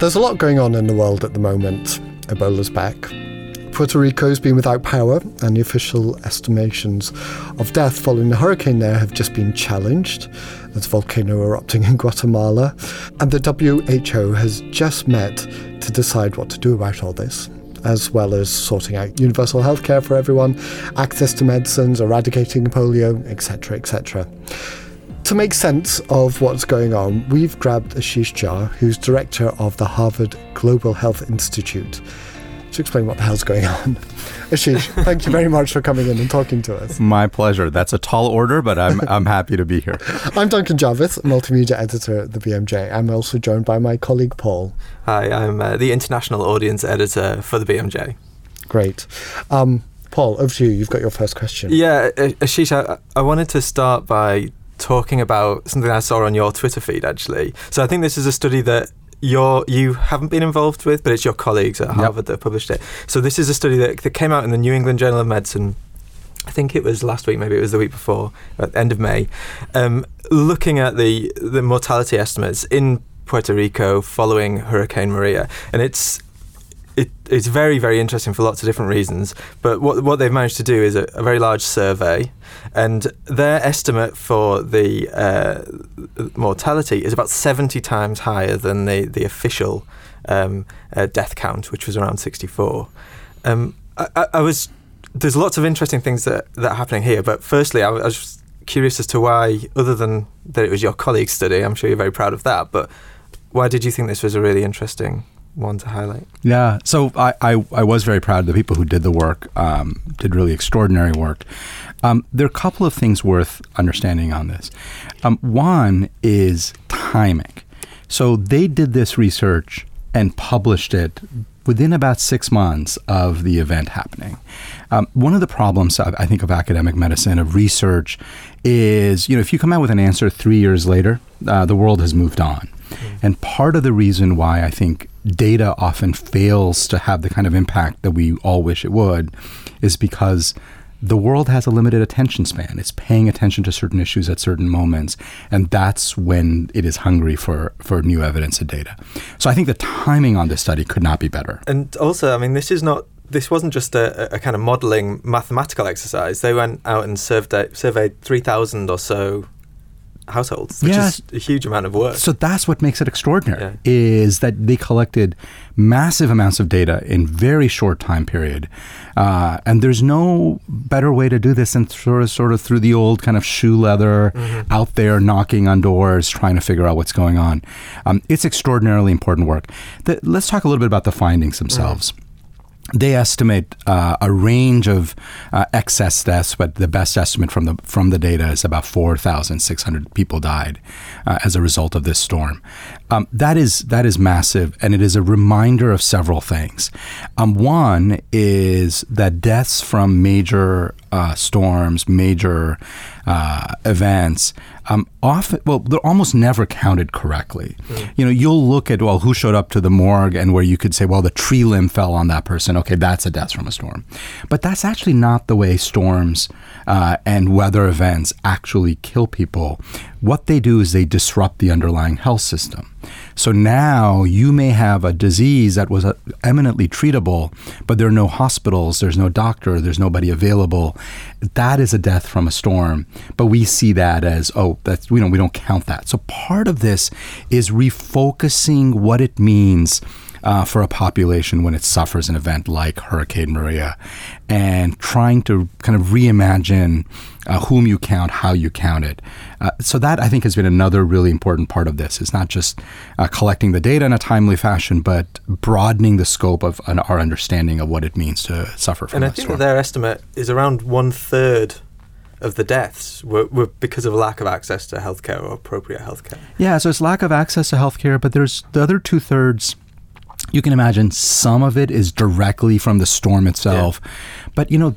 There's a lot going on in the world at the moment. Ebola's back. Puerto Rico's been without power, and the official estimations of death following the hurricane there have just been challenged. There's a volcano erupting in Guatemala, and the WHO has just met to decide what to do about all this as well as sorting out universal healthcare for everyone, access to medicines, eradicating polio, etc., etc. To make sense of what's going on, we've grabbed Ashish Jha, who's director of the Harvard Global Health Institute, to explain what the hell's going on. Ashish, thank you very much for coming in and talking to us. My pleasure. That's a tall order, but I'm, I'm happy to be here. I'm Duncan Jarvis, multimedia editor at the BMJ. I'm also joined by my colleague Paul. Hi, I'm uh, the international audience editor for the BMJ. Great. Um, Paul, over to you. You've got your first question. Yeah, Ashish, I, I wanted to start by talking about something I saw on your Twitter feed actually. So I think this is a study that you're you haven't been involved with, but it's your colleagues at Harvard yep. that published it. So this is a study that, that came out in the New England Journal of Medicine. I think it was last week, maybe it was the week before, at the end of May, um, looking at the the mortality estimates in Puerto Rico following Hurricane Maria, and it's it, it's very, very interesting for lots of different reasons. But what what they've managed to do is a, a very large survey, and their estimate for the uh, mortality is about seventy times higher than the the official um, uh, death count, which was around sixty four. Um, I, I, was there's lots of interesting things that that are happening here. But firstly, I, I was curious as to why, other than that it was your colleague's study, I'm sure you're very proud of that. But why did you think this was a really interesting one to highlight? Yeah, so I, I, I, was very proud of the people who did the work, um, did really extraordinary work. Um, there are a couple of things worth understanding on this. Um, one is timing. So they did this research and published it within about six months of the event happening. Um, one of the problems, I think, of academic medicine, of research, is you know if you come out with an answer three years later, uh, the world has moved on. Mm. And part of the reason why I think data often fails to have the kind of impact that we all wish it would is because the world has a limited attention span. It's paying attention to certain issues at certain moments, and that's when it is hungry for, for new evidence and data. So I think the timing on this study could not be better. And also, I mean, this is not this wasn't just a, a kind of modeling mathematical exercise. They went out and surveyed, surveyed 3,000 or so households, which is a huge amount of work. So that's what makes it extraordinary yeah. is that they collected massive amounts of data in very short time period, uh, and there's no better way to do this than sort of sort of through the old kind of shoe leather, mm-hmm. out there knocking on doors, trying to figure out what's going on. Um, it's extraordinarily important work. The, let's talk a little bit about the findings themselves. Mm-hmm they estimate uh, a range of uh, excess deaths, but the best estimate from the from the data is about 4,600 people died uh, as a result of this storm. Um, that is that is massive, and it is a reminder of several things. Um, one is that deaths from major uh, storms, major uh, events, um, often, well, they're almost never counted correctly. Mm. You know, you'll look at, well, who showed up to the morgue and where you could say, well, the tree limb fell on that person. Okay, that's a death from a storm. But that's actually not the way storms uh, and weather events actually kill people. What they do is they disrupt the underlying health system. So now you may have a disease that was uh, eminently treatable, but there are no hospitals, there's no doctor, there's nobody available. That is a death from a storm. But we see that as, oh, that's, you know, we don't count that. So part of this is refocusing what it means uh, for a population when it suffers an event like Hurricane Maria, and trying to kind of reimagine uh, whom you count, how you count it. Uh, so that I think has been another really important part of this. It's not just uh, collecting the data in a timely fashion, but broadening the scope of an, our understanding of what it means to suffer from. And I think that their estimate is around one third of the deaths were, were, because of lack of access to healthcare or appropriate healthcare. Yeah, so it's lack of access to healthcare, but there's the other two thirds you can imagine some of it is directly from the storm itself. Yeah. But, you know,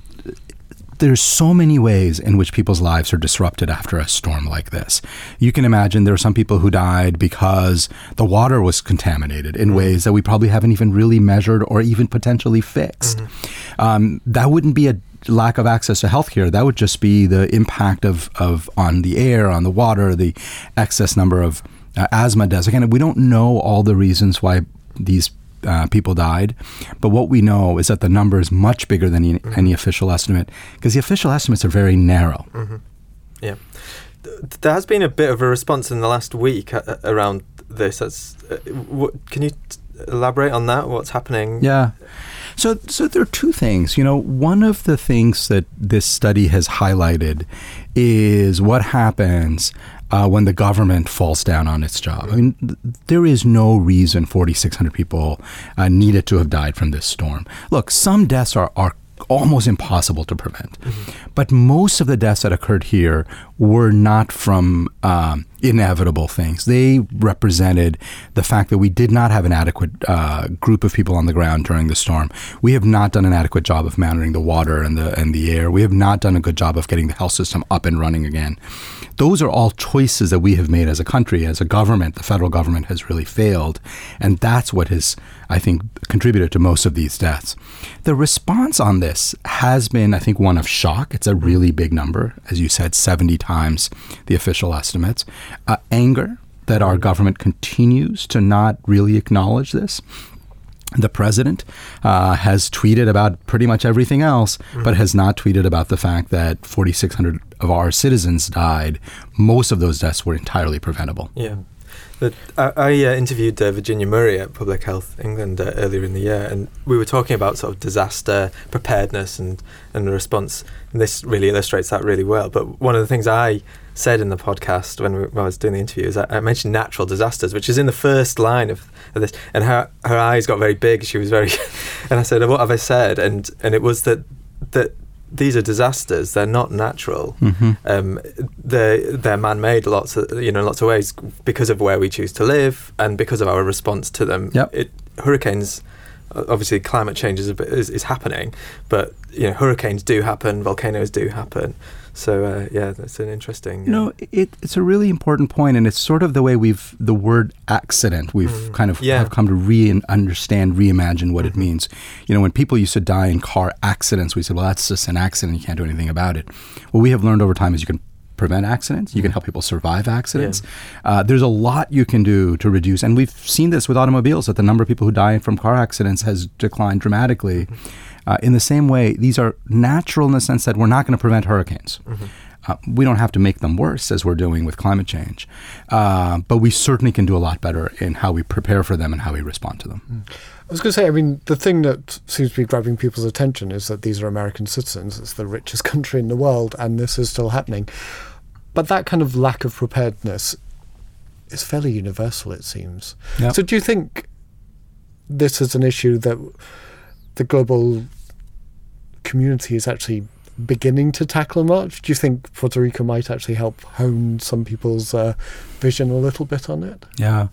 there's so many ways in which people's lives are disrupted after a storm like this. You can imagine there are some people who died because the water was contaminated in mm-hmm. ways that we probably haven't even really measured or even potentially fixed. Mm-hmm. Um, that wouldn't be a lack of access to healthcare. That would just be the impact of, of on the air, on the water, the excess number of uh, asthma deaths. Again, we don't know all the reasons why these uh, people died. But what we know is that the number is much bigger than any, mm-hmm. any official estimate because the official estimates are very narrow. Mm-hmm. Yeah. There has been a bit of a response in the last week uh, uh, around this. That's, uh, what, can you t- elaborate on that? What's happening? Yeah. So, so there are two things. You know, one of the things that this study has highlighted is what happens uh, when the government falls down on its job. I mean, th- there is no reason 4,600 people uh, needed to have died from this storm. Look, some deaths are, are almost impossible to prevent. Mm-hmm. But most of the deaths that occurred here were not from um, inevitable things. They represented the fact that we did not have an adequate uh, group of people on the ground during the storm. We have not done an adequate job of monitoring the water and the and the air. We have not done a good job of getting the health system up and running again. Those are all choices that we have made as a country, as a government. The federal government has really failed, and that's what has, I think, contributed to most of these deaths. The response on this has been, I think, one of shock. It's a really big number, as you said, seventy times times the official estimates. Uh, anger that our government continues to not really acknowledge this. The president uh, has tweeted about pretty much everything else, mm-hmm. but has not tweeted about the fact that 4,600 of our citizens died. Most of those deaths were entirely preventable. Yeah. But I, I uh, interviewed uh, Virginia Murray at Public Health England uh, earlier in the year, and we were talking about sort of disaster preparedness and, and response. And this really illustrates that really well. But one of the things I said in the podcast when, we, when I was doing the interview is I, I, mentioned natural disasters, which is in the first line of, of this. And her her eyes got very big. She was very, and I said, "What have I said?" And and it was that that these are disasters. They're not natural. Mm-hmm. Um, they're they're man-made lots of you know lots of ways because of where we choose to live and because of our response to them. Yep. It, hurricanes, obviously, climate change is, bit, is, is happening, but you know hurricanes do happen, volcanoes do happen. So uh, yeah, that's an interesting. You know, uh, it, it's a really important point, and it's sort of the way we've the word accident we've mm. kind of yeah. have come to re understand, reimagine what mm-hmm. it means. You know, when people used to die in car accidents, we said, well, that's just an accident. You can't do anything about it. What we have learned over time is you can prevent accidents. You can mm-hmm. help people survive accidents. Yeah. Uh, there's a lot you can do to reduce, and we've seen this with automobiles that the number of people who die from car accidents has declined dramatically. Mm-hmm. Uh, in the same way, these are natural in the sense that we're not going to prevent hurricanes. Mm-hmm. Uh, we don't have to make them worse as we're doing with climate change, uh, but we certainly can do a lot better in how we prepare for them and how we respond to them. Mm. I was going to say, I mean, the thing that seems to be grabbing people's attention is that these are American citizens. It's the richest country in the world, and this is still happening. But that kind of lack of preparedness is fairly universal, it seems. Yep. So, do you think this is an issue that the global community is actually beginning to tackle much? Do you think Puerto Rico might actually help hone some people's uh, vision a little bit on it? Yeah.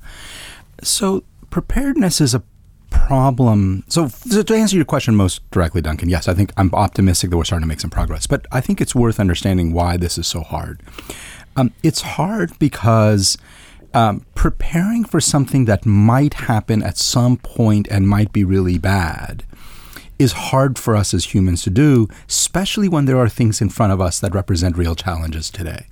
So preparedness is a problem. So, so, to answer your question most directly, Duncan, yes, I think I'm optimistic that we're starting to make some progress. But I think it's worth understanding why this is so hard. Um, it's hard because um, preparing for something that might happen at some point and might be really bad is hard for us as humans to do, especially when there are things in front of us that represent real challenges today.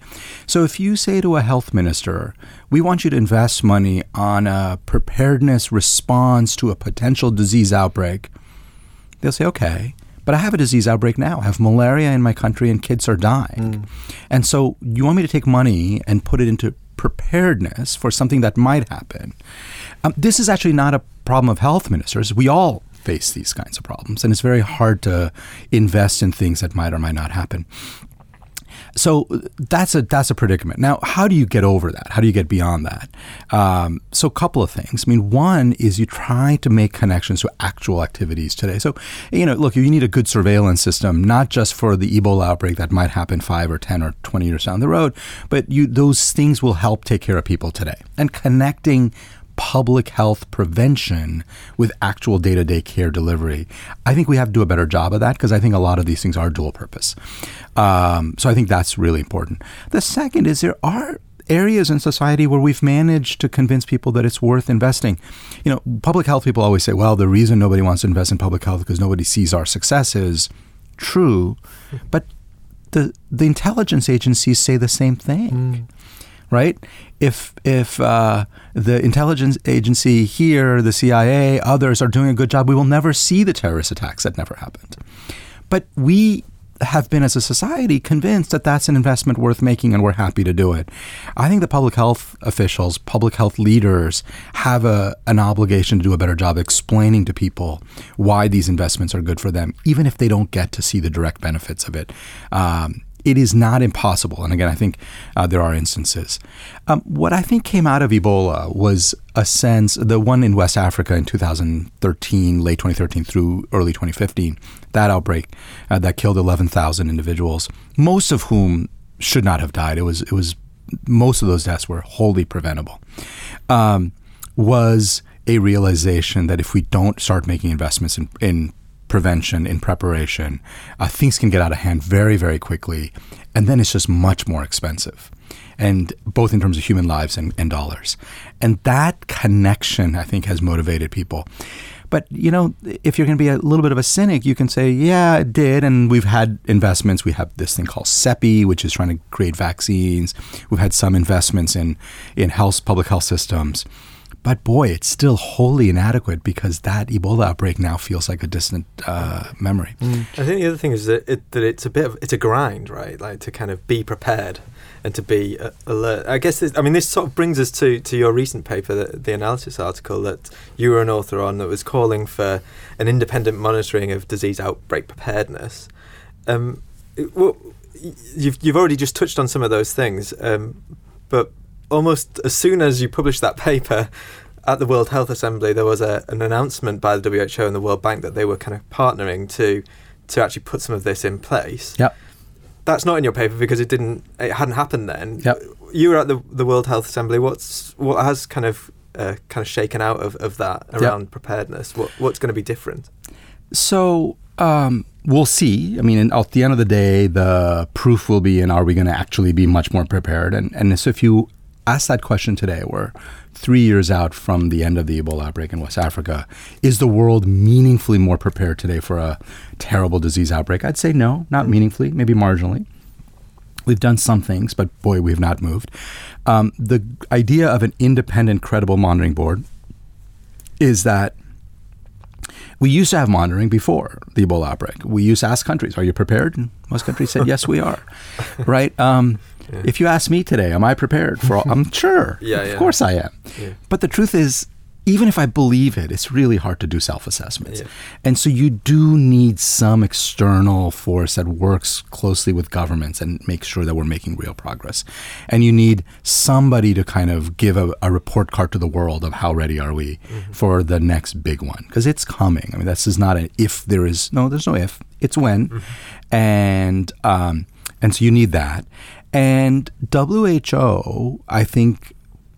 So if you say to a health minister, we want you to invest money on a preparedness response to a potential disease outbreak, they'll say, okay. But I have a disease outbreak now. I have malaria in my country and kids are dying. Mm. And so you want me to take money and put it into preparedness for something that might happen. Um, this is actually not a problem of health ministers. We all face these kinds of problems. And it's very hard to invest in things that might or might not happen. So that's a that's a predicament. Now, how do you get over that? How do you get beyond that? Um, so, a couple of things. I mean, one is you try to make connections to actual activities today. So, you know, look, you need a good surveillance system, not just for the Ebola outbreak that might happen five or ten or twenty years down the road, but you those things will help take care of people today. And connecting public health prevention with actual day to day care delivery. I think we have to do a better job of that because I think a lot of these things are dual purpose. Um, so I think that's really important. The second is there are areas in society where we've managed to convince people that it's worth investing. You know, public health people always say, well, the reason nobody wants to invest in public health because nobody sees our successes. True, but the the intelligence agencies say the same thing. Mm right? If if uh, the intelligence agency here, the CIA, others are doing a good job, we will never see the terrorist attacks that never happened. But we have been as a society convinced that that's an investment worth making and we're happy to do it. I think the public health officials, public health leaders have a, an obligation to do a better job explaining to people why these investments are good for them, even if they don't get to see the direct benefits of it. Um, it is not impossible. And again, I think uh, there are instances. Um, what I think came out of Ebola was a sense, the one in West Africa in 2013, late 2013 through early 2015, that outbreak uh, that killed 11,000 individuals, most of whom should not have died. It was, it was, most of those deaths were wholly preventable. Um, was a realization that if we don't start making investments in, in prevention, in preparation, uh, things can get out of hand very, very quickly. And then it's just much more expensive. And both in terms of human lives and, and dollars. And that connection, I think, has motivated people. But, you know, if you're going to be a little bit of a cynic, you can say, yeah, it did. And we've had investments. We have this thing called CEPI, which is trying to create vaccines. We've had some investments in, in health, public health systems. But boy, it's still wholly inadequate because that Ebola outbreak now feels like a distant uh, memory. Mm. I think the other thing is that, it, that it's a bit of it's a grind, right? Like to kind of be prepared and to be uh, alert. I guess this, I mean this sort of brings us to, to your recent paper, the, the analysis article that you were an author on, that was calling for an independent monitoring of disease outbreak preparedness. Um, well, you've you've already just touched on some of those things, um, but almost as soon as you published that paper at the World Health Assembly, there was a, an announcement by the WHO and the World Bank that they were kind of partnering to to actually put some of this in place. Yep. That's not in your paper because it didn't it hadn't happened then. Yep. You were at the the World Health Assembly. What's what has kind of uh, kind of shaken out of, of that around yep. preparedness? What what's going to be different? So um, we'll see. I mean, at the end of the day, the proof will be in are we going to actually be much more prepared? And and so if you ask that question today, we're three years out from the end of the Ebola outbreak in West Africa. Is the world meaningfully more prepared today for a terrible disease outbreak? I'd say no, not meaningfully, maybe marginally. We've done some things, but boy, we've not moved. Um, the idea of an independent, credible monitoring board is that we used to have monitoring before the Ebola outbreak. We used to ask countries, "Are you prepared?" And most countries said, "Yes, we are." right? Um, yeah. If you ask me today, am I prepared for all? I'm sure. yeah, of yeah. course I am. Yeah. But the truth is, even if I believe it, it's really hard to do self assessments. Yeah. And so you do need some external force that works closely with governments and makes sure that we're making real progress. And you need somebody to kind of give a, a report card to the world of how ready are we mm-hmm. for the next big one. Because it's coming. I mean, this is not an if there is, no, there's no if, it's when. Mm-hmm. And, um, and so you need that. And WHO, I think,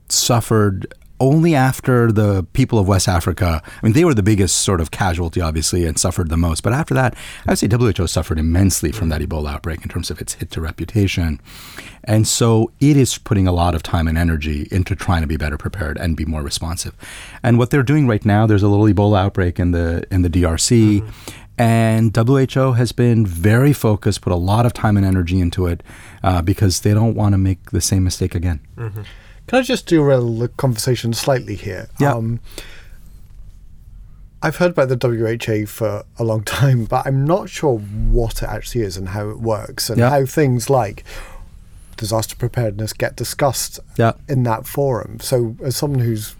suffered only after the people of West Africa, I mean, they were the biggest sort of casualty, obviously, and suffered the most. But after that, I would say WHO suffered immensely from that Ebola outbreak in terms of its hit to reputation. And so it is putting a lot of time and energy into trying to be better prepared and be more responsive. And what they're doing right now, there's a little Ebola outbreak in the in the DRC. Mm-hmm. And WHO has been very focused, put a lot of time and energy into it uh, because they don't want to make the same mistake again. Mm-hmm. Can I just derail the conversation slightly here? Yeah. Um, I've heard about the WHA for a long time, but I'm not sure what it actually is and how it works and yeah. how things like disaster preparedness get discussed yeah. in that forum. So, as someone who's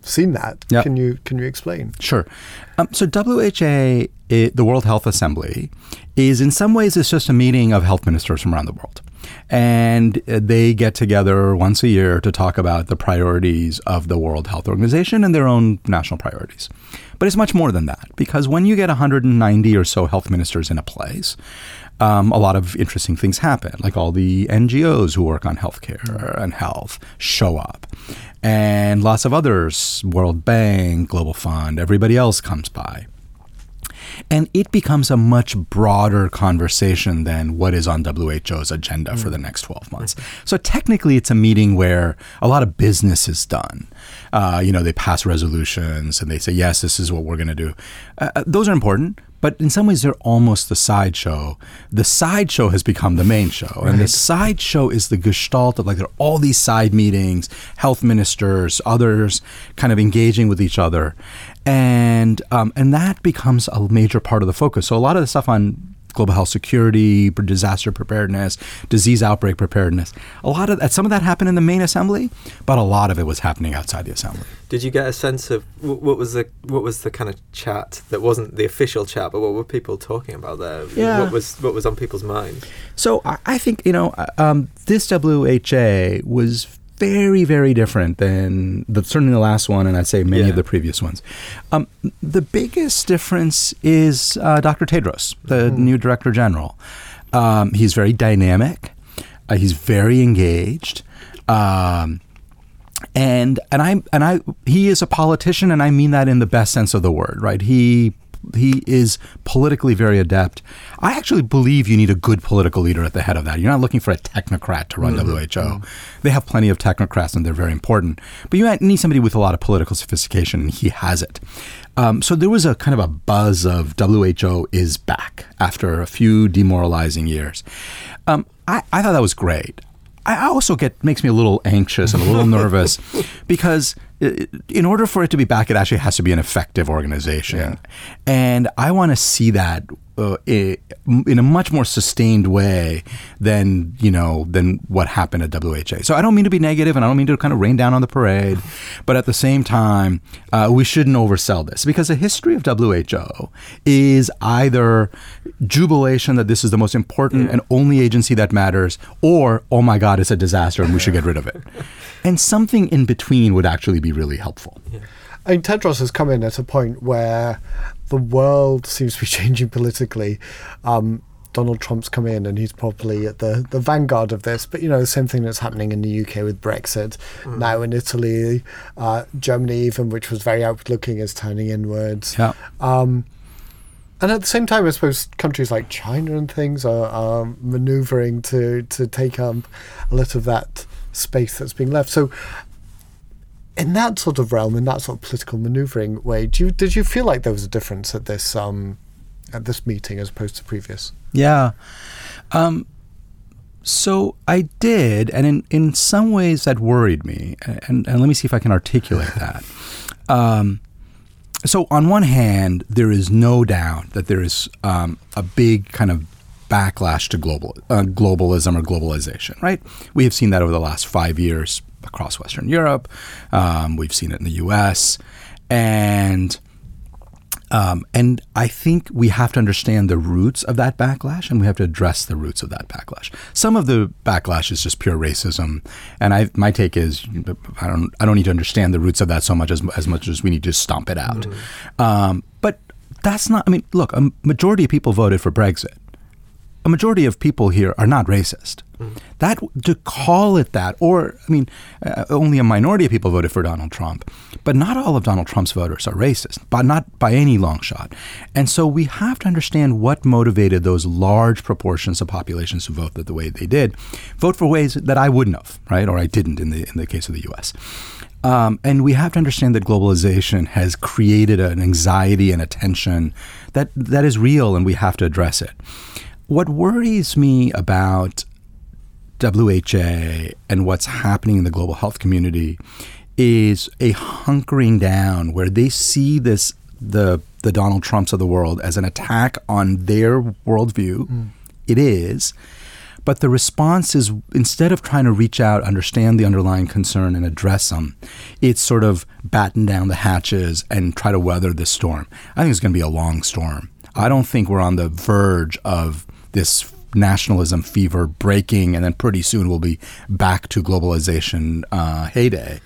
seen that, yeah. can you can you explain? Sure. Um, so, WHA, it, the World Health Assembly, is in some ways it's just a meeting of health ministers from around the world and they get together once a year to talk about the priorities of the World Health Organization and their own national priorities. But it's much more than that because when you get 190 or so health ministers in a place, um, a lot of interesting things happen. Like all the NGOs who work on healthcare and health show up, and lots of others, World Bank, Global Fund, everybody else comes by. And it becomes a much broader conversation than what is on WHO's agenda mm. for the next 12 months. So technically, it's a meeting where a lot of business is done. Uh, you know, they pass resolutions and they say, yes, this is what we're going to do. Uh, uh, those are important, but in some ways they're almost the sideshow. The sideshow has become the main show, and the sideshow is the gestalt of like there are all these side meetings, health ministers, others kind of engaging with each other, and um, and that becomes a major part of the focus. So a lot of the stuff on global health security, disaster preparedness, disease outbreak preparedness. A lot of that, some of that happened in the main assembly, but a lot of it was happening outside the assembly. Did you get a sense of what was the what was the kind of chat that wasn't the official chat, but what were people talking about there? Yeah. What was what was on people's minds? So I think you know um, this WHA was very, very different than the, certainly the last one, and I'd say many yeah. of the previous ones. Um, the biggest difference is uh, Dr. Tedros, the mm-hmm. new Director General. Um, he's very dynamic. Uh, he's very engaged. Um, and and I and I he is a politician, and I mean that in the best sense of the word. Right? He he is politically very adept. I actually believe you need a good political leader at the head of that. You're not looking for a technocrat to run mm-hmm. WHO. Mm-hmm. They have plenty of technocrats and they're very important. But you need somebody with a lot of political sophistication, and he has it. Um, so there was a kind of a buzz of WHO is back after a few demoralizing years. Um, I, I thought that was great. I also get makes me a little anxious and a little nervous because Uh, in order for it to be back, it actually has to be an effective organization, yeah. and I want to see that uh, in a much more sustained way than you know than what happened at WHA. So I don't mean to be negative, and I don't mean to kind of rain down on the parade, but at the same time, uh, we shouldn't oversell this because the history of WHO is either jubilation that this is the most important yeah. and only agency that matters, or oh my God, it's a disaster and we should get rid of it, and something in between would actually be really helpful. Yeah. I mean, Tedros has come in at a point where the world seems to be changing politically. Um, Donald Trump's come in and he's probably at the, the vanguard of this. But, you know, the same thing that's happening in the UK with Brexit. Mm. Now in Italy, uh, Germany, even, which was very outward looking, is turning inwards. Yeah. Um, and at the same time, I suppose countries like China and things are, are maneuvering to, to take up a lot of that space that's being left. So in that sort of realm, in that sort of political manoeuvring way, do you, did you feel like there was a difference at this um, at this meeting as opposed to previous? Yeah. Um, so I did, and in, in some ways that worried me. And, and let me see if I can articulate that. Um, so on one hand, there is no doubt that there is um, a big kind of backlash to global uh, globalism or globalization. Right? We have seen that over the last five years across Western Europe. Um, we've seen it in the U.S. and um, and I think we have to understand the roots of that backlash, and we have to address the roots of that backlash. Some of the backlash is just pure racism, and I, my take is I don't I don't need to understand the roots of that so much as as much as we need to stomp it out. Mm-hmm. Um, but that's not. I mean, look, a majority of people voted for Brexit a majority of people here are not racist. Mm. That to call it that, or I mean, uh, only a minority of people voted for Donald Trump, but not all of Donald Trump's voters are racist, but not by any long shot. And so we have to understand what motivated those large proportions of populations who voted the way they did, vote for ways that I wouldn't have, right, or I didn't in the in the case of the U.S. Um, and we have to understand that globalization has created an anxiety and a tension that that is real, and we have to address it. What worries me about WHA and what's happening in the global health community is a hunkering down where they see this the the Donald Trumps of the world as an attack on their worldview. Mm. It is. But the response is instead of trying to reach out, understand the underlying concern, and address them, it's sort of batten down the hatches and try to weather this storm. I think it's going to be a long storm. I don't think we're on the verge of this nationalism fever breaking, and then pretty soon we'll be back to globalization uh, heyday.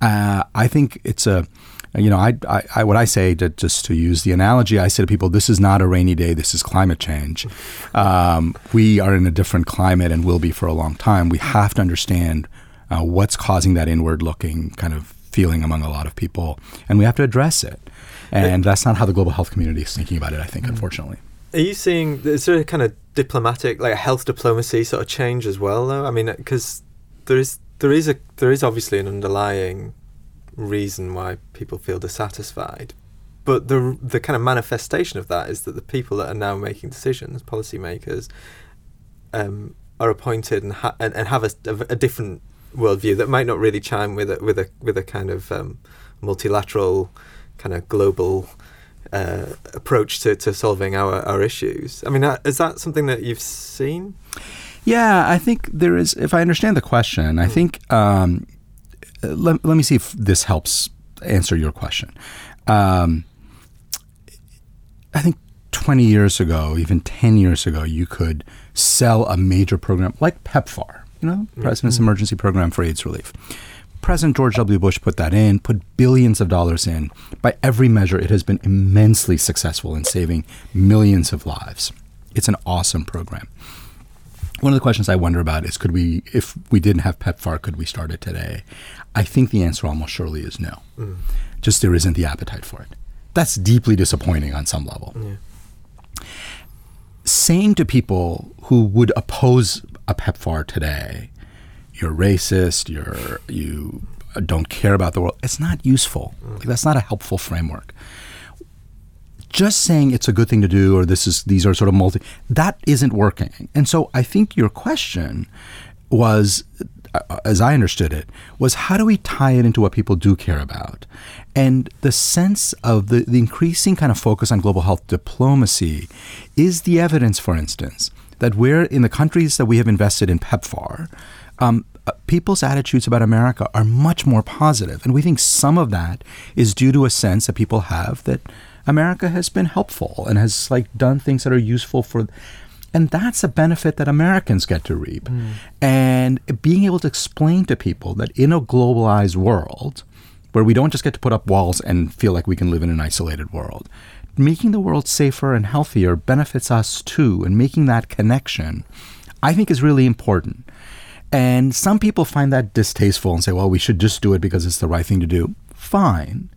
Uh, I think it's a you know, I, I, I, what I say to just to use the analogy, I say to people, this is not a rainy day. This is climate change. Um, we are in a different climate and will be for a long time. We have to understand uh, what's causing that inward-looking kind of feeling among a lot of people, and we have to address it. And that's not how the global health community is thinking about it. I think, mm-hmm. unfortunately. Are you seeing is there a kind of diplomatic, like a health diplomacy sort of change as well? Though I mean, because there is there is a there is obviously an underlying reason why people feel dissatisfied, but the the kind of manifestation of that is that the people that are now making decisions, policymakers, um, are appointed and, ha- and, and have a, a, different worldview that might not really chime with a, with a with a kind of um, multilateral, kind of global uh, approach to, to solving our, our issues. I mean, uh, is that something that you've seen? Yeah, I think there is. If I understand the question, I hmm. think um, let, let me see if this helps answer your question. Um, I think 20 years ago, even 10 years ago, you could sell a major program like PEPFAR, you know, mm-hmm. President's Emergency Program for AIDS Relief. President George W. Bush put that in, put billions of dollars in. By every measure, it has been immensely successful in saving millions of lives. It's an awesome program. One of the questions I wonder about is could we, if we didn't have PEPFAR, could we start it today? I think the answer almost surely is no. Mm. Just there isn't the appetite for it. That's deeply disappointing on some level. Yeah. Saying to people who would oppose a PEPFAR today, you're racist, you're you don't care about the world. It's not useful. Mm. Like, that's not a helpful framework. Just saying it's a good thing to do or this is these are sort of multi that isn't working. And so I think your question was uh, as I understood it, was how do we tie it into what people do care about? And the sense of the, the increasing kind of focus on global health diplomacy is the evidence, for instance, that we're in the countries that we have invested in PEPFAR, um, people's attitudes about America are much more positive. And we think some of that is due to a sense that people have that America has been helpful and has like done things that are useful for and that's a benefit that Americans get to reap. Mm. And being able to explain to people that in a globalized world, where we don't just get to put up walls and feel like we can live in an isolated world, making the world safer and healthier benefits us too. And making that connection, I think, is really important. And some people find that distasteful and say, well, we should just do it because it's the right thing to do. Fine.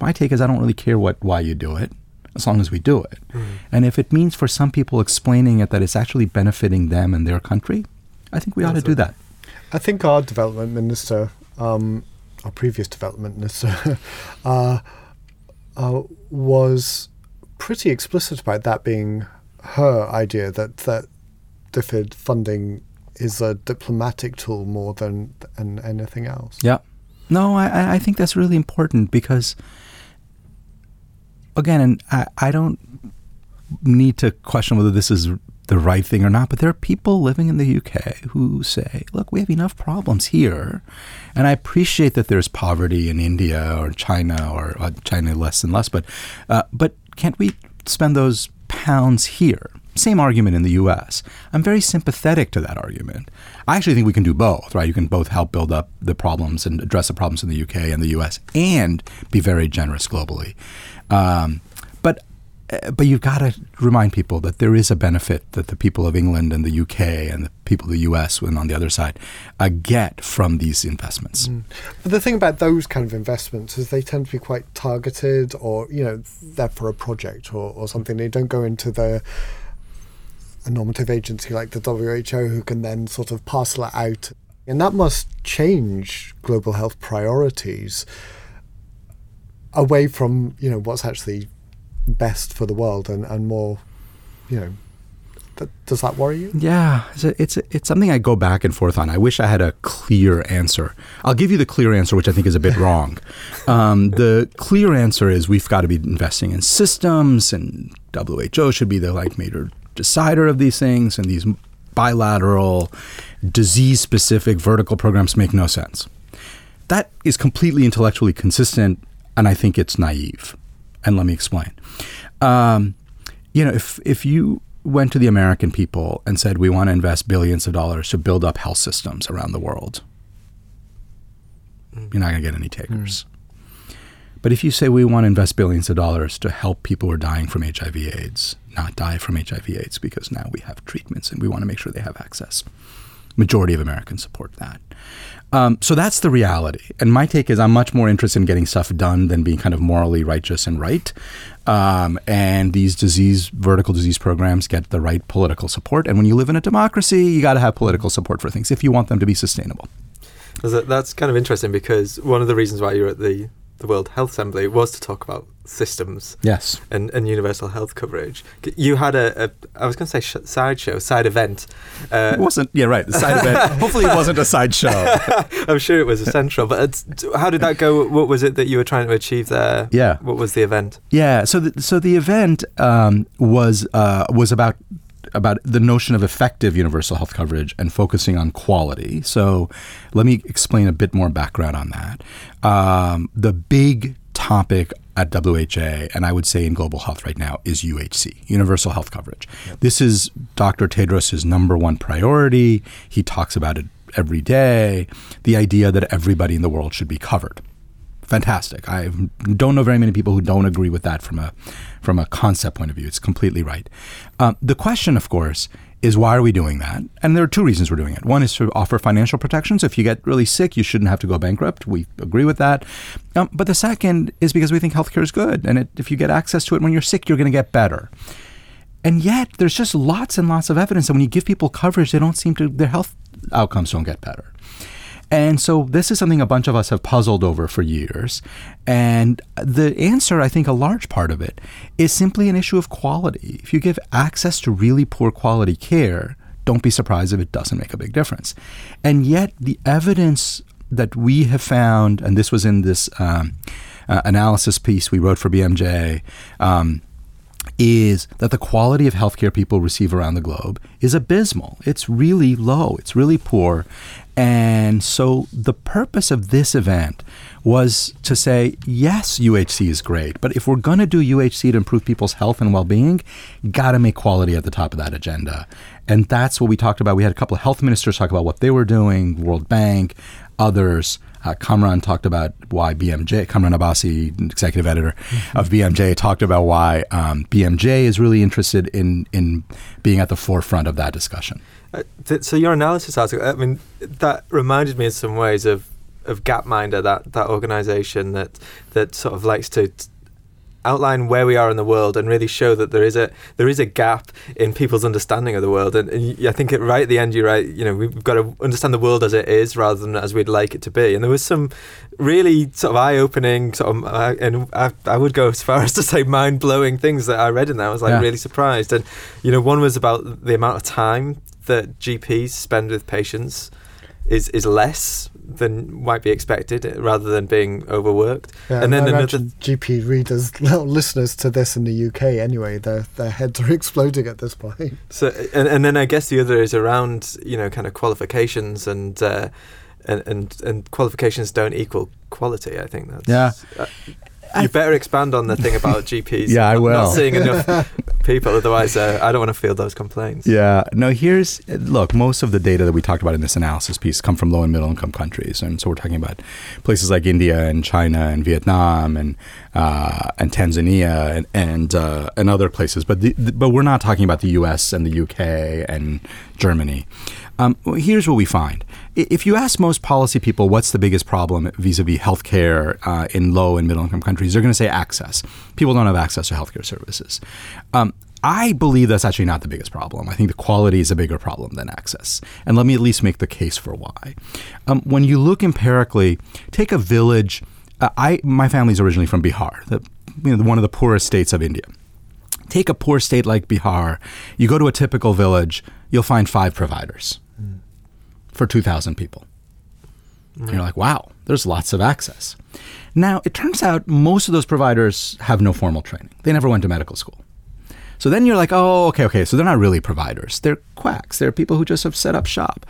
My take is I don't really care what why you do it, as long as we do it. Mm. And if it means for some people explaining it that it's actually benefiting them and their country, I think we ought to do that. I think our development minister, um, our previous development minister, uh, uh, was pretty explicit about that being her idea that that DFID funding is a diplomatic tool more than, than anything else. Yeah. No, I, I think that's really important because, again, and I, I don't need to question whether this is the right thing or not, but there are people living in the UK who say, look, we have enough problems here. And I appreciate that there's poverty in India or China or uh, China less and less, but, uh, but can't we spend those pounds here? Same argument in the US. I'm very sympathetic to that argument. I actually think we can do both, right? You can both help build up the problems and address the problems in the UK and the US and be very generous globally. Um, but uh, but you've got to remind people that there is a benefit that the people of England and the UK and the people of the US, and on the other side, uh, get from these investments. Mm. But the thing about those kind of investments is they tend to be quite targeted, or you know, they're for a project or, or something. They don't go into the a normative agency like the WHO who can then sort of parcel it out. And that must change global health priorities away from, you know, what's actually best for the world and, and more, you know, does that worry you? Yeah, it's a, it's a, it's something I go back and forth on. I wish I had a clear answer. I'll give you the clear answer, which I think is a bit wrong. Um, the clear answer is we've got to be investing in systems, and WHO should be the like major decider of these things, and these bilateral, disease specific vertical programs make no sense. That is completely intellectually consistent, and I think it's naive. And let me explain. Um, you know, if, if you went to the American people and said, we want to invest billions of dollars to build up health systems around the world, you're not going to get any takers. Mm. But if you say we want to invest billions of dollars to help people who are dying from HIV AIDS not die from HIV AIDS because now we have treatments and we want to make sure they have access. Majority of Americans support that. Um, so that's the reality. And my take is I'm much more interested in getting stuff done than being kind of morally righteous and right. Um, and these disease, vertical disease programs get the right political support. And when you live in a democracy, you got to have political support for things if you want them to be sustainable. That's kind of interesting because one of the reasons why you're at the the World Health Assembly was to talk about systems. Yes. And, and universal health coverage. You had a, a I was going to say sh- side show, side event. Uh, it wasn't. Yeah, right. The side event. Hopefully, it wasn't a side show. I'm sure it was a central. But how did that go? What was it that you were trying to achieve there? Yeah. What was the event? Yeah. So the, so the event um, was uh, was about about the notion of effective universal health coverage and focusing on quality. So, let me explain a bit more background on that. Um, the big topic at WHA, and I would say in global health right now, is UHC, universal health coverage. Yep. This is Dr. Tedros' number one priority. He talks about it every day the idea that everybody in the world should be covered fantastic. I don't know very many people who don't agree with that from a from a concept point of view. It's completely right. Um, the question, of course, is why are we doing that? And there are two reasons we're doing it. One is to offer financial protections. If you get really sick, you shouldn't have to go bankrupt. We agree with that. Um, but the second is because we think healthcare is good, and it, if you get access to it when you're sick, you're going to get better. And yet, there's just lots and lots of evidence that when you give people coverage, they don't seem to their health outcomes don't get better. And so this is something a bunch of us have puzzled over for years. And the answer, I think, a large part of it is simply an issue of quality. If you give access to really poor quality care, don't be surprised if it doesn't make a big difference. And yet, the evidence that we have found, and this was in this um, uh, analysis piece we wrote for BMJ, um, is that the quality of healthcare people receive around the globe is abysmal. It's really low, it's really poor. And so the purpose of this event was to say, yes, UHC is great, but if we're going to do UHC to improve people's health and well being, got to make quality at the top of that agenda. And that's what we talked about. We had a couple of health ministers talk about what they were doing, World Bank, others. Uh, Kamran talked about why BMJ, Kamran Abbasi, executive editor mm-hmm. of BMJ, talked about why um, BMJ is really interested in, in being at the forefront of that discussion. Uh, th- so your analysis article, I mean, that reminded me in some ways of of Gapminder, that that organisation that that sort of likes to outline where we are in the world and really show that there is a there is a gap in people's understanding of the world. And, and I think it, right at the end, you write, you know, we've got to understand the world as it is rather than as we'd like it to be. And there was some really sort of eye-opening, sort of, uh, and I, I would go as far as to say mind-blowing things that I read in there. I was like yeah. really surprised. And you know, one was about the amount of time that GPs spend with patients is is less than might be expected rather than being overworked. Yeah, and then another GP readers, listeners to this in the UK anyway, their their heads are exploding at this point. So and, and then I guess the other is around you know kind of qualifications and. Uh, and, and and qualifications don't equal quality. I think that's yeah. Uh, you better expand on the thing about GPs. yeah, I will. Not seeing enough people, otherwise, uh, I don't want to feel those complaints. Yeah, no. Here's look. Most of the data that we talked about in this analysis piece come from low and middle income countries, and so we're talking about places like India and China and Vietnam and uh, and Tanzania and and, uh, and other places. But the, the, but we're not talking about the U.S. and the U.K. and Germany. Um, here's what we find. If you ask most policy people what's the biggest problem vis-a-vis healthcare uh, in low and middle income countries, they're going to say access. People don't have access to healthcare services. Um, I believe that's actually not the biggest problem. I think the quality is a bigger problem than access. And let me at least make the case for why. Um, when you look empirically, take a village. Uh, I my family's originally from Bihar, the, you know, one of the poorest states of India. Take a poor state like Bihar. You go to a typical village, you'll find five providers for 2,000 people. Mm. you're like, wow, there's lots of access. Now, it turns out most of those providers have no formal training. They never went to medical school. So then you're like, oh, okay, okay. So they're not really providers. They're quacks. They're people who just have set up shop.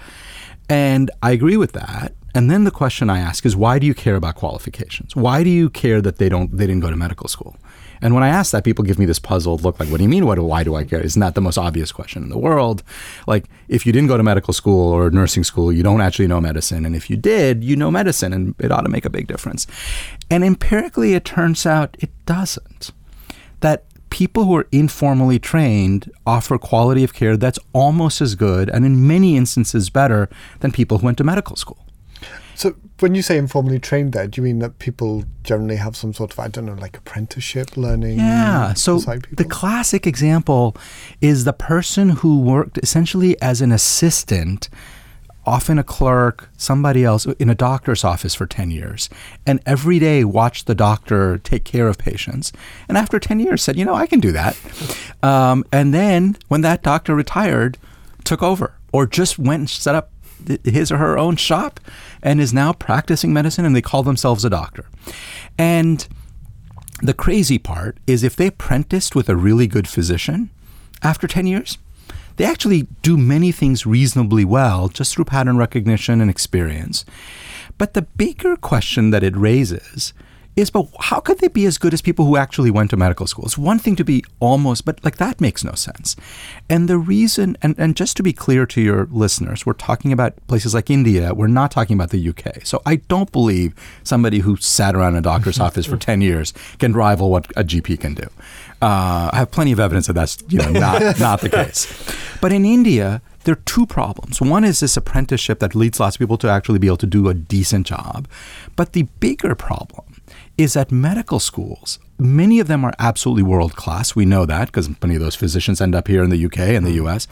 And I agree with that. And then the question I ask is, why do you care about qualifications? Why do you care that they don't they didn't go to medical school? And when I ask that, people give me this puzzled look like, what do you mean? What, why do I care? Isn't that the most obvious question in the world? Like, if you didn't go to medical school or nursing school, you don't actually know medicine. And if you did, you know medicine and it ought to make a big difference. And empirically, it turns out it doesn't. That people who are informally trained offer quality of care that's almost as good and in many instances better than people who went to medical school. So when you say informally trained there, do you mean that people generally have some sort of, I don't know, like apprenticeship learning? Yeah. So the classic example is the person who worked essentially as an assistant often a clerk, somebody else in a doctor's office for 10 years, and every day watched the doctor take care of patients. And after 10 years, said, you know, I can do that. Um, and then when that doctor retired, took over or just went and set up his or her own shop and is now practicing medicine and they call themselves a doctor. And the crazy part is if they apprenticed with a really good physician after 10 years, they actually do many things reasonably well just through pattern recognition and experience. But the bigger question that it raises is but how could they be as good as people who actually went to medical school? It's one thing to be almost, but like that makes no sense. And the reason, and, and just to be clear to your listeners, we're talking about places like India. We're not talking about the UK. So I don't believe somebody who sat around a doctor's office for 10 years can rival what a GP can do. Uh, I have plenty of evidence that that's you know, not, not the case. But in India, there are two problems. One is this apprenticeship that leads lots of people to actually be able to do a decent job. But the bigger problem is that medical schools, many of them are absolutely world class. We know that because many of those physicians end up here in the UK and the US.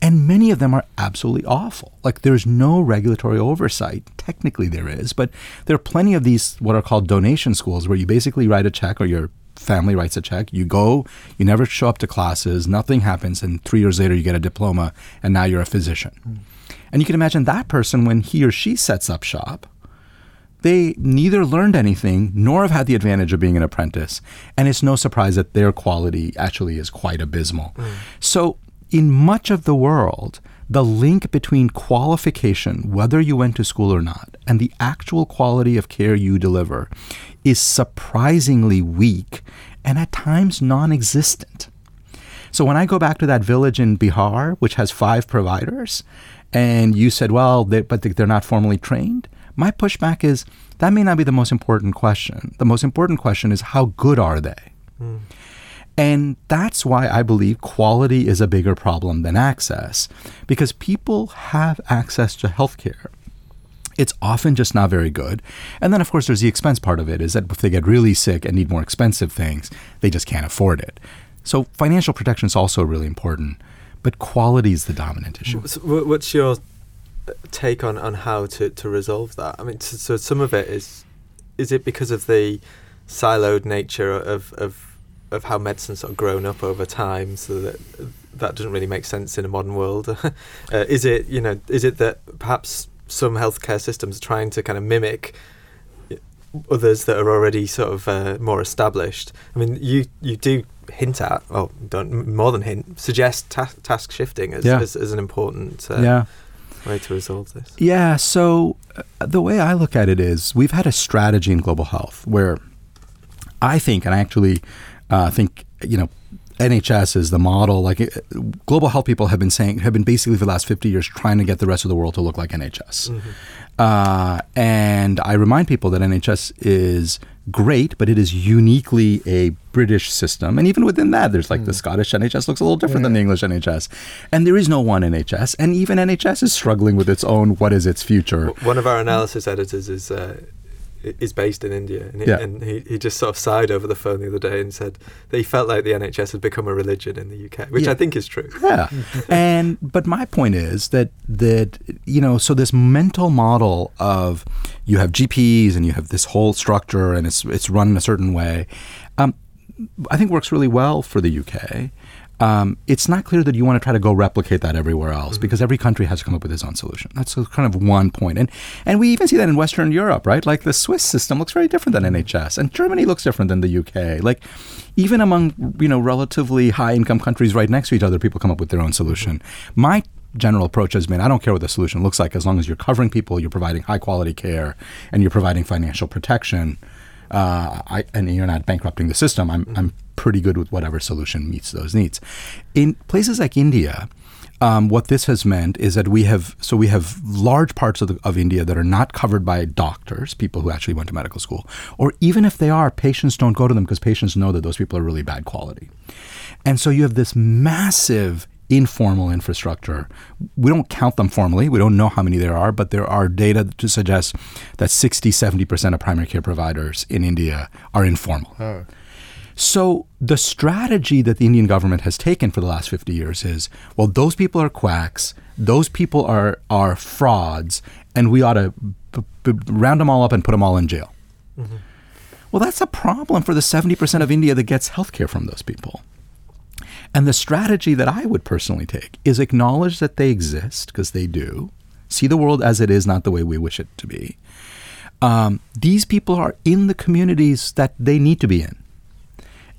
And many of them are absolutely awful. Like there's no regulatory oversight. Technically, there is, but there are plenty of these what are called donation schools where you basically write a check or your family writes a check. You go, you never show up to classes, nothing happens, and three years later you get a diploma, and now you're a physician. Mm. And you can imagine that person when he or she sets up shop they neither learned anything nor have had the advantage of being an apprentice. And it's no surprise that their quality actually is quite abysmal. Mm. So, in much of the world, the link between qualification, whether you went to school or not, and the actual quality of care you deliver is surprisingly weak and at times non existent. So when I go back to that village in Bihar, which has five providers, and you said, well, they, but they're not formally trained, my pushback is that may not be the most important question. The most important question is how good are they? Mm. And that's why I believe quality is a bigger problem than access, because people have access to healthcare. It's often just not very good. And then, of course, there's the expense part of it is that if they get really sick and need more expensive things, they just can't afford it. So, financial protection is also really important, but quality is the dominant issue. what's your take on, on how to, to resolve that? I mean, so, so some of it is is it because of the siloed nature of, of of how medicine's sort of grown up over time, so that that doesn't really make sense in a modern world. uh, is it you know is it that perhaps some healthcare systems are trying to kind of mimic others that are already sort of uh, more established? I mean, you you do hint at, oh, don't more than hint, suggest ta- task shifting as, yeah. as, as, an important uh, yeah way to resolve this? Yeah. So uh, the way I look at it is we've had a strategy in global health where I think, and I actually uh, think, you know, NHS is the model. Like it, global health people have been saying, have been basically for the last 50 years trying to get the rest of the world to look like NHS. Mm-hmm. Uh, and I remind people that NHS is great, but it is uniquely a British system. And even within that, there's like mm. the Scottish NHS looks a little different yeah. than the English NHS. And there is no one NHS. And even NHS is struggling with its own what is its future. One of our analysis editors is. Uh, is based in India, and, he, yeah. and he, he just sort of sighed over the phone the other day and said that he felt like the NHS had become a religion in the UK, which yeah. I think is true. Yeah, and but my point is that that you know, so this mental model of you have GPs and you have this whole structure and it's it's run in a certain way, um, I think works really well for the UK um, it's not clear that you want to try to go replicate that everywhere else mm-hmm. because every country has to come up with its own solution. That's kind of one point. And and we even see that in Western Europe, right? Like the Swiss system looks very different than NHS, and Germany looks different than the UK. Like even among you know relatively high income countries right next to each other, people come up with their own solution. Mm-hmm. My general approach has been I don't care what the solution looks like as long as you're covering people, you're providing high quality care, and you're providing financial protection. Uh, I, and you're not bankrupting the system. I'm. I'm pretty good with whatever solution meets those needs. In places like India, um, what this has meant is that we have so we have large parts of, the, of India that are not covered by doctors, people who actually went to medical school, or even if they are, patients don't go to them because patients know that those people are really bad quality, and so you have this massive informal infrastructure. We don't count them formally. We don't know how many there are, but there are data to suggest that 60, 70% of primary care providers in India are informal. Oh. So the strategy that the Indian government has taken for the last 50 years is well, those people are quacks. those people are are frauds, and we ought to b- b- round them all up and put them all in jail. Mm-hmm. Well, that's a problem for the 70% of India that gets healthcare from those people. And the strategy that I would personally take is acknowledge that they exist, because they do, see the world as it is, not the way we wish it to be. Um, these people are in the communities that they need to be in.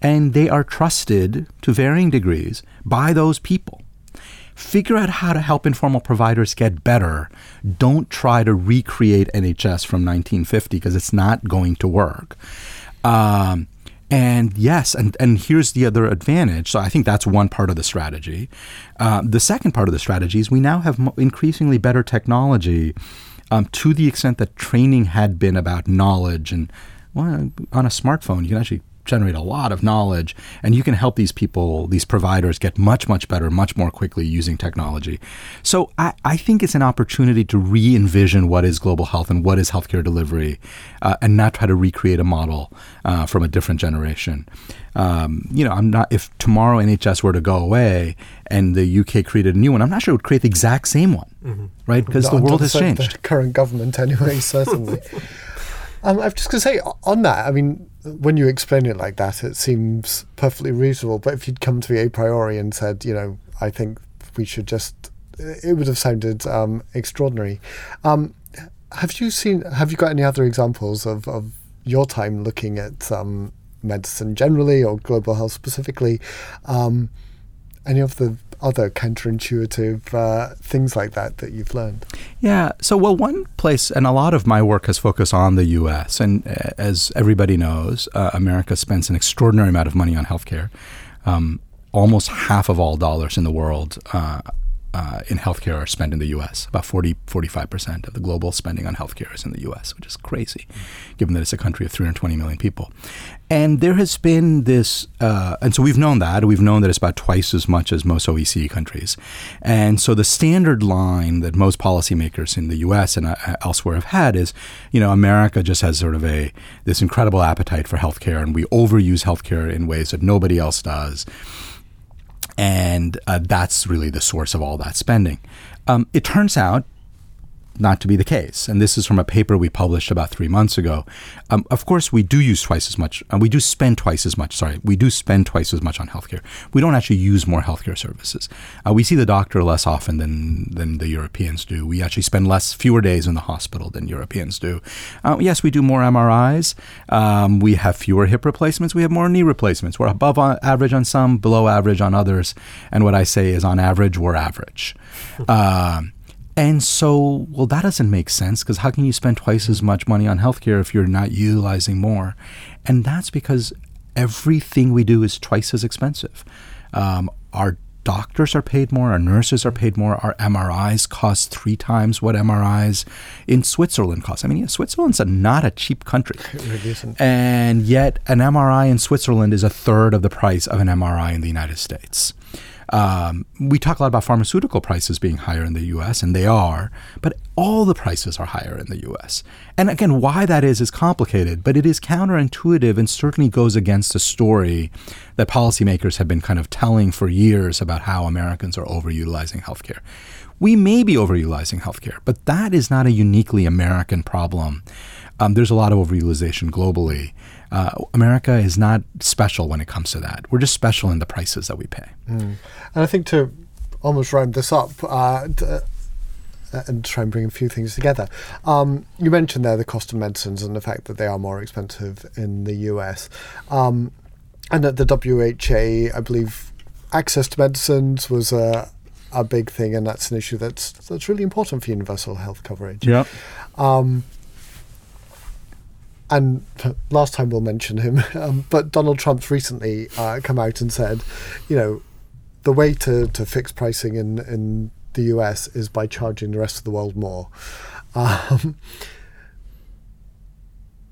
And they are trusted to varying degrees by those people. Figure out how to help informal providers get better. Don't try to recreate NHS from 1950 because it's not going to work. Um, and yes, and, and here's the other advantage. So I think that's one part of the strategy. Uh, the second part of the strategy is we now have increasingly better technology um, to the extent that training had been about knowledge. And well, on a smartphone, you can actually generate a lot of knowledge and you can help these people these providers get much much better much more quickly using technology so i, I think it's an opportunity to re-envision what is global health and what is healthcare delivery uh, and not try to recreate a model uh, from a different generation um, you know i'm not if tomorrow nhs were to go away and the uk created a new one i'm not sure it would create the exact same one mm-hmm. right because the world has changed the current government anyway certainly um, I'm just going to say on that. I mean, when you explain it like that, it seems perfectly reasonable. But if you'd come to me a priori and said, you know, I think we should just, it would have sounded um, extraordinary. Um, have you seen? Have you got any other examples of, of your time looking at um, medicine generally or global health specifically? Um, any of the other counterintuitive uh, things like that that you've learned? Yeah. So, well, one place, and a lot of my work has focused on the U.S. And uh, as everybody knows, uh, America spends an extraordinary amount of money on healthcare. Um, almost half of all dollars in the world uh, uh, in healthcare are spent in the U.S. About 40, 45% of the global spending on healthcare is in the U.S., which is crazy, given that it's a country of 320 million people. And there has been this, uh, and so we've known that. We've known that it's about twice as much as most OECD countries. And so the standard line that most policymakers in the U.S. and uh, elsewhere have had is, you know, America just has sort of a this incredible appetite for healthcare, and we overuse healthcare in ways that nobody else does and uh, that's really the source of all that spending. Um, it turns out not to be the case. And this is from a paper we published about three months ago. Um, of course, we do use twice as much, uh, we do spend twice as much, sorry, we do spend twice as much on healthcare. We don't actually use more healthcare services. Uh, we see the doctor less often than, than the Europeans do. We actually spend less, fewer days in the hospital than Europeans do. Uh, yes, we do more MRIs. Um, we have fewer hip replacements. We have more knee replacements. We're above average on some, below average on others. And what I say is on average, we're average. Um, and so, well, that doesn't make sense because how can you spend twice as much money on healthcare if you're not utilizing more? And that's because everything we do is twice as expensive. Um, our doctors are paid more, our nurses are paid more, our MRIs cost three times what MRIs in Switzerland cost. I mean, yeah, Switzerland's a, not a cheap country. It really isn't. And yet, an MRI in Switzerland is a third of the price of an MRI in the United States. Um, we talk a lot about pharmaceutical prices being higher in the US, and they are, but all the prices are higher in the US. And again, why that is is complicated, but it is counterintuitive and certainly goes against the story that policymakers have been kind of telling for years about how Americans are overutilizing healthcare. We may be overutilizing healthcare, but that is not a uniquely American problem. Um, there's a lot of overutilization globally. Uh, America is not special when it comes to that. We're just special in the prices that we pay. Mm. And I think to almost round this up, uh, uh, and try and bring a few things together. Um, you mentioned there the cost of medicines and the fact that they are more expensive in the US. Um, and at the WHA, I believe access to medicines was a, a big thing, and that's an issue that's that's really important for universal health coverage. Yeah. Um, and last time we'll mention him, um, but Donald Trump's recently uh, come out and said, you know, the way to, to fix pricing in, in the US is by charging the rest of the world more. Um,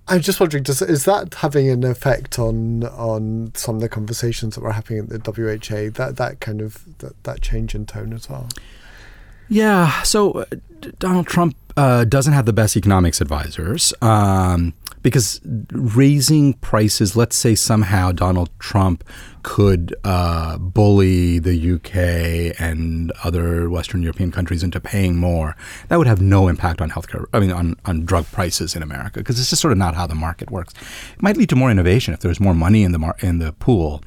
I'm just wondering, does, is that having an effect on on some of the conversations that were happening at the WHA? That that kind of that, that change in tone as well. Yeah. So uh, Donald Trump uh, doesn't have the best economics advisors. Um, because raising prices, let's say somehow Donald Trump could uh, bully the UK and other Western European countries into paying more, that would have no impact on healthcare. I mean, on, on drug prices in America because it's just sort of not how the market works. It might lead to more innovation if there's more money in the mar- in the pool,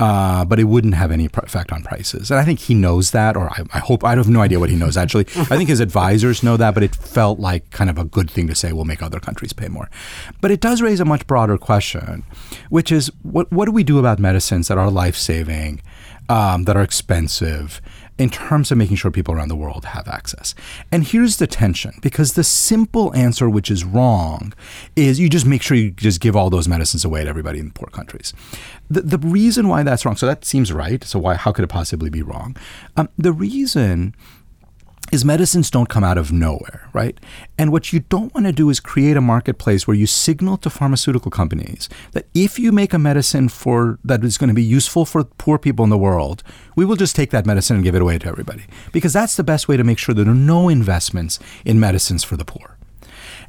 uh, but it wouldn't have any pr- effect on prices. And I think he knows that, or I, I hope I have no idea what he knows actually. I think his advisors know that, but it felt like kind of a good thing to say. We'll make other countries pay more, but it does raise a much broader question, which is what what do we do about medicines that are life saving, um, that are expensive? in terms of making sure people around the world have access. And here's the tension because the simple answer, which is wrong, is you just make sure you just give all those medicines away to everybody in poor countries. The, the reason why that's wrong, so that seems right. So why, how could it possibly be wrong? Um, the reason is medicines don't come out of nowhere, right? And what you don't want to do is create a marketplace where you signal to pharmaceutical companies that if you make a medicine for that is going to be useful for poor people in the world, we will just take that medicine and give it away to everybody. Because that's the best way to make sure there are no investments in medicines for the poor.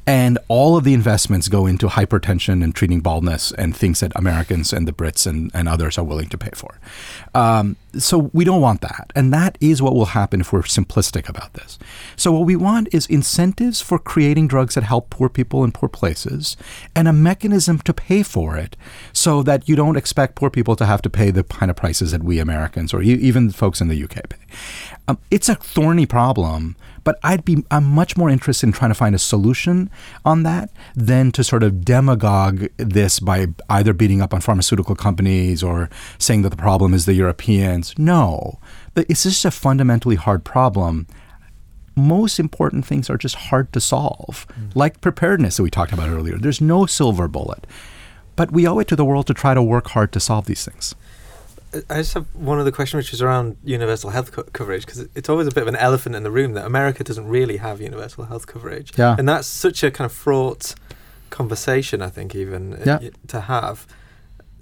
And all of the investments go into hypertension and treating baldness and things that Americans and the Brits and, and others are willing to pay for. Um, so we don't want that. And that is what will happen if we're simplistic about this. So what we want is incentives for creating drugs that help poor people in poor places and a mechanism to pay for it so that you don't expect poor people to have to pay the kind of prices that we Americans or even folks in the UK pay. Um, it's a thorny problem but I'd be I'm much more interested in trying to find a solution on that than to sort of demagogue this by either beating up on pharmaceutical companies or saying that the problem is the Europeans. No, it's just a fundamentally hard problem most important things are just hard to solve, mm. like preparedness that we talked about earlier. There's no silver bullet. But we owe it to the world to try to work hard to solve these things. I just have one other question, which is around universal health co- coverage, because it's always a bit of an elephant in the room that America doesn't really have universal health coverage. Yeah. And that's such a kind of fraught conversation, I think, even uh, yeah. to have.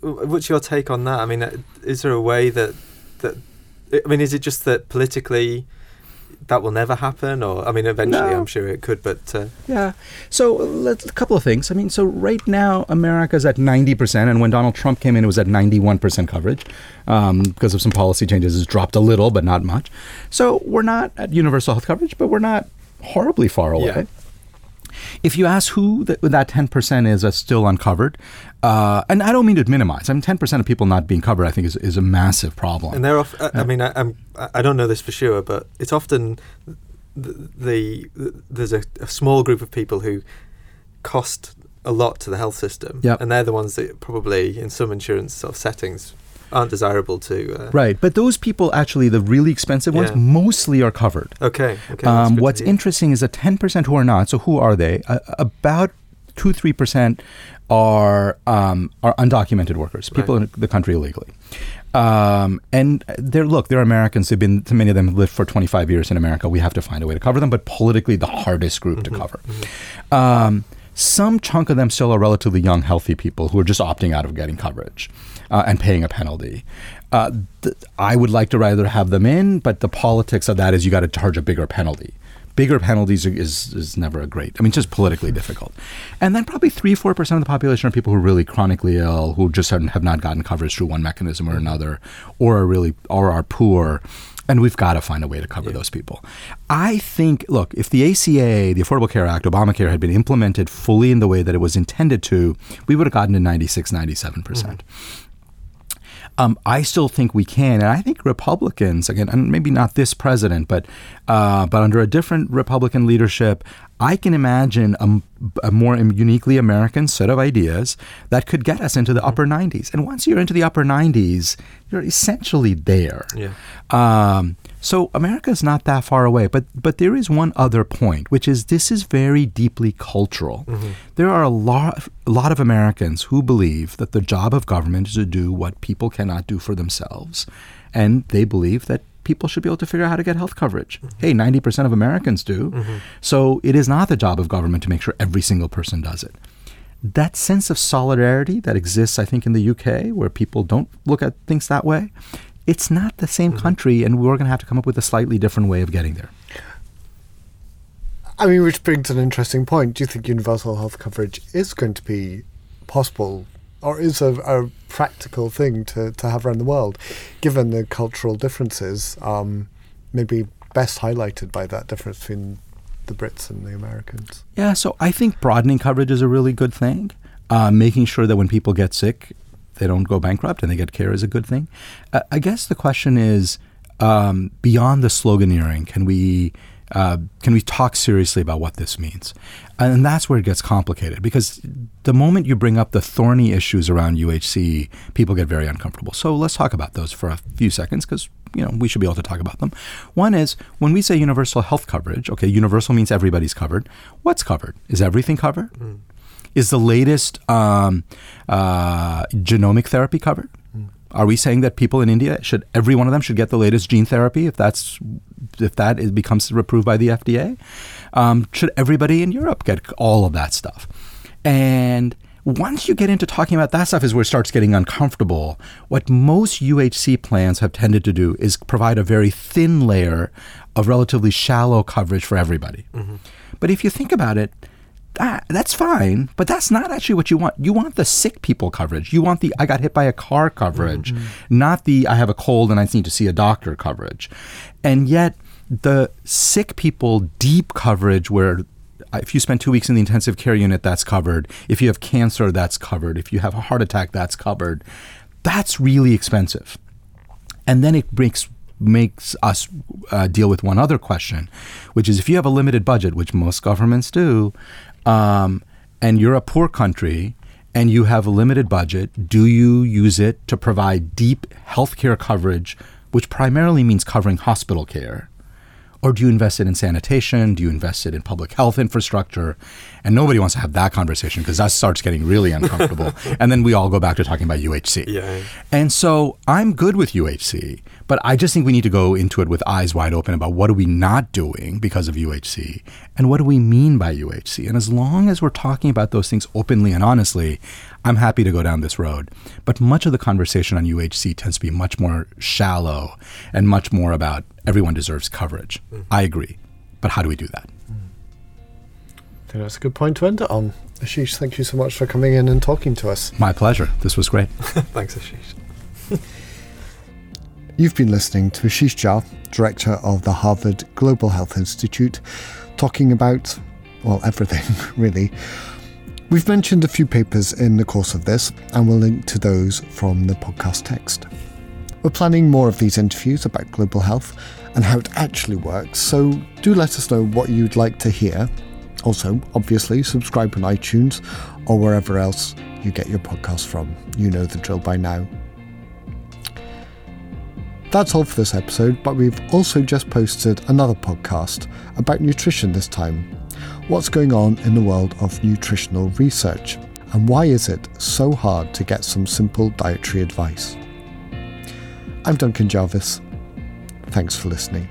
What's your take on that? I mean, uh, is there a way that that I mean, is it just that politically that will never happen, or I mean, eventually, no. I'm sure it could, but uh, yeah. So a couple of things. I mean, so right now, America's at 90 percent, and when Donald Trump came in, it was at 91 percent coverage um, because of some policy changes. It's dropped a little, but not much. So we're not at universal health coverage, but we're not horribly far away. Yeah. If you ask who the, that 10% is that's still uncovered, uh, and I don't mean to minimize. I mean, 10% of people not being covered, I think, is, is a massive problem. And they're off, I, I mean, I, I'm, I don't know this for sure, but it's often the, the, the there's a, a, small group of people who cost a lot to the health system. Yep. And they're the ones that probably, in some insurance sort of settings, aren't desirable to. Uh, right, but those people actually, the really expensive ones, yeah. mostly are covered. Okay. Okay. Um, what's interesting is that ten percent who are not. So who are they? Uh, about two three percent are um, are undocumented workers, people right. in the country illegally. Um, and they're look, they're Americans. They've been many of them have lived for 25 years in America. We have to find a way to cover them, but politically, the hardest group mm-hmm. to cover. Mm-hmm. Um, some chunk of them still are relatively young, healthy people who are just opting out of getting coverage uh, and paying a penalty. Uh, th- I would like to rather have them in, but the politics of that is you got to charge a bigger penalty. Bigger penalties is is never a great. I mean, just politically difficult. And then probably three, four percent of the population are people who are really chronically ill, who just have not gotten coverage through one mechanism or another, or are really or are poor and we've got to find a way to cover yeah. those people. I think, look, if the ACA, the Affordable Care Act, Obamacare had been implemented fully in the way that it was intended to, we would have gotten to 96, 97%. percent mm-hmm. Um, I still think we can, and I think Republicans again, and maybe not this president, but uh, but under a different Republican leadership, I can imagine a, a, more uniquely American set of ideas that could get us into the upper 90s. And once you're into the upper 90s, you're essentially there. Yeah. Um, so America is not that far away, but but there is one other point, which is this is very deeply cultural. Mm-hmm. There are a lot a lot of Americans who believe that the job of government is to do what people cannot do for themselves, and they believe that people should be able to figure out how to get health coverage. Mm-hmm. Hey, 90% of Americans do. Mm-hmm. So it is not the job of government to make sure every single person does it. That sense of solidarity that exists, I think, in the UK, where people don't look at things that way, it's not the same mm-hmm. country, and we're going to have to come up with a slightly different way of getting there. I mean, which brings an interesting point. Do you think universal health coverage is going to be possible or is a, a, practical thing to, to have around the world, given the cultural differences, um, maybe best highlighted by that difference between the Brits and the Americans. Yeah, so I think broadening coverage is a really good thing. Uh, making sure that when people get sick, they don't go bankrupt and they get care is a good thing. Uh, I guess the question is um, beyond the sloganeering, can we uh, can we talk seriously about what this means? And that's where it gets complicated because the moment you bring up the thorny issues around UHC, people get very uncomfortable. So let's talk about those for a few seconds because you know we should be able to talk about them. One is when we say universal health coverage. Okay, universal means everybody's covered. What's covered? Is everything covered? Mm. Is the latest um, uh, genomic therapy covered? Mm. Are we saying that people in India should every one of them should get the latest gene therapy if that's if that is, becomes approved by the FDA? Um, should everybody in Europe get all of that stuff? And once you get into talking about that stuff is where it starts getting uncomfortable. What most UHC plans have tended to do is provide a very thin layer of relatively shallow coverage for everybody. Mm-hmm. But if you think about it, that that's fine, but that's not actually what you want. You want the sick people coverage. You want the I got hit by a car coverage, mm-hmm. not the I have a cold and I need to see a doctor coverage. And yet the sick people deep coverage where if you spend two weeks in the intensive care unit, that's covered. If you have cancer, that's covered. If you have a heart attack, that's covered. That's really expensive. And then it makes makes us uh, deal with one other question, which is if you have a limited budget, which most governments do, um, and you're a poor country and you have a limited budget, do you use it to provide deep healthcare coverage, which primarily means covering hospital care? Or do you invest it in sanitation? Do you invest it in public health infrastructure? And nobody wants to have that conversation because that starts getting really uncomfortable. and then we all go back to talking about UHC. Yeah. And so I'm good with UHC, but I just think we need to go into it with eyes wide open about what are we not doing because of UHC and what do we mean by UHC. And as long as we're talking about those things openly and honestly, I'm happy to go down this road. But much of the conversation on UHC tends to be much more shallow and much more about everyone deserves coverage. Mm. I agree. But how do we do that? I think that's a good point to end it on. Ashish, thank you so much for coming in and talking to us. My pleasure. This was great. Thanks, Ashish. You've been listening to Ashish Jha, Director of the Harvard Global Health Institute, talking about, well, everything, really. We've mentioned a few papers in the course of this, and we'll link to those from the podcast text. We're planning more of these interviews about global health and how it actually works, so do let us know what you'd like to hear. Also, obviously, subscribe on iTunes or wherever else you get your podcasts from. You know the drill by now. That's all for this episode, but we've also just posted another podcast about nutrition this time. What's going on in the world of nutritional research? And why is it so hard to get some simple dietary advice? I'm Duncan Jarvis. Thanks for listening.